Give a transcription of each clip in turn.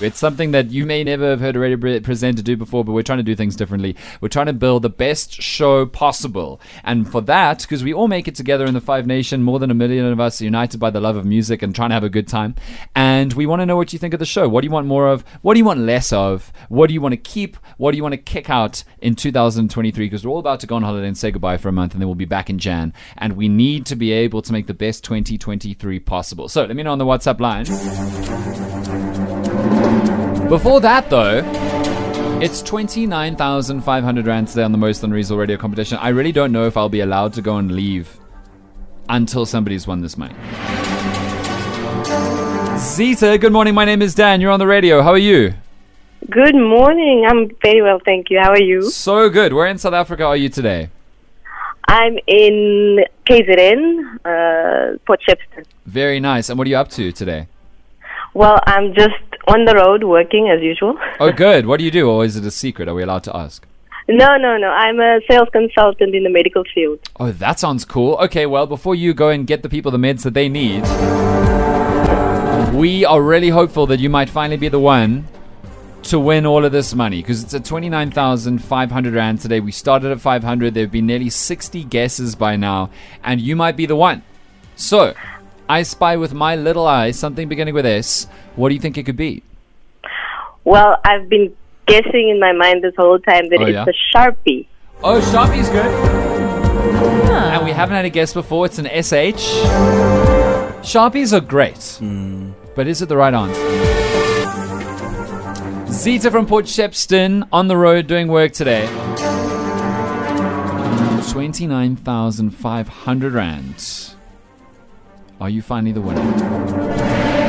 It's something that you may never have heard a radio pre- presenter do before, but we're trying to do things differently. We're trying to build the best show possible. And for that, because we all make it together in the Five Nation, more than a million of us united by the love of music and trying to have a good time. And we want to know what you think of the show. What do you want more of? What do you want less of? What do you want to keep? What do you want to kick out in 2023? Because we're all about to go on holiday and say goodbye for a month, and then we'll be back in Jan. And we need to be able to make the best 2023 possible. So let me know on the WhatsApp line. Before that, though, it's 29,500 Rand today on the Most Unreasonable Radio competition. I really don't know if I'll be allowed to go and leave until somebody's won this money. Zita, good morning. My name is Dan. You're on the radio. How are you? Good morning. I'm very well, thank you. How are you? So good. Where in South Africa are you today? I'm in KZN, uh, Port Shepstone. Very nice. And what are you up to today? Well, I'm just on the road working as usual. Oh, good. What do you do? Or is it a secret? Are we allowed to ask? No, no, no. I'm a sales consultant in the medical field. Oh, that sounds cool. Okay, well, before you go and get the people the meds that they need, we are really hopeful that you might finally be the one to win all of this money because it's at 29,500 Rand today. We started at 500. There have been nearly 60 guesses by now, and you might be the one. So, I spy with my little eye something beginning with S. What do you think it could be? Well, I've been guessing in my mind this whole time that Oh, it's yeah? a Sharpie. Oh, Sharpie's good. And we haven't had a guess before. It's an SH. Sharpies are great. Hmm. But is it the right answer? Zita from Port Shepstone on the road doing work today. 29,500 Rand. Are you finally the winner?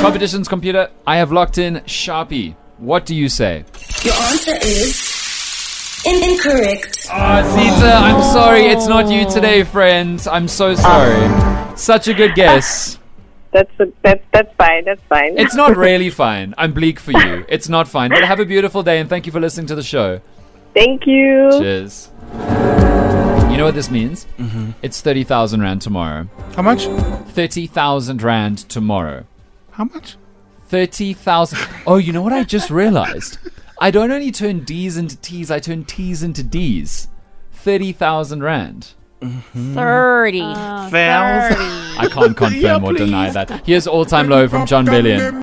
Competitions computer, I have locked in Sharpie. What do you say? Your answer is in- incorrect. Ah, oh, Zita, I'm sorry. It's not you today, friend. I'm so sorry. Such a good guess. That's a, that's that's fine. That's fine. It's not really fine. I'm bleak for you. It's not fine. But have a beautiful day and thank you for listening to the show. Thank you. Cheers. You know what this means? Mm-hmm. It's 30,000 Rand tomorrow. How much? 30,000 Rand tomorrow. How much? 30,000. Oh, you know what I just realized? I don't only turn D's into T's, I turn T's into D's. 30,000 Rand. 30. I can't confirm or deny that. Here's All Time Low from Jon Bellion.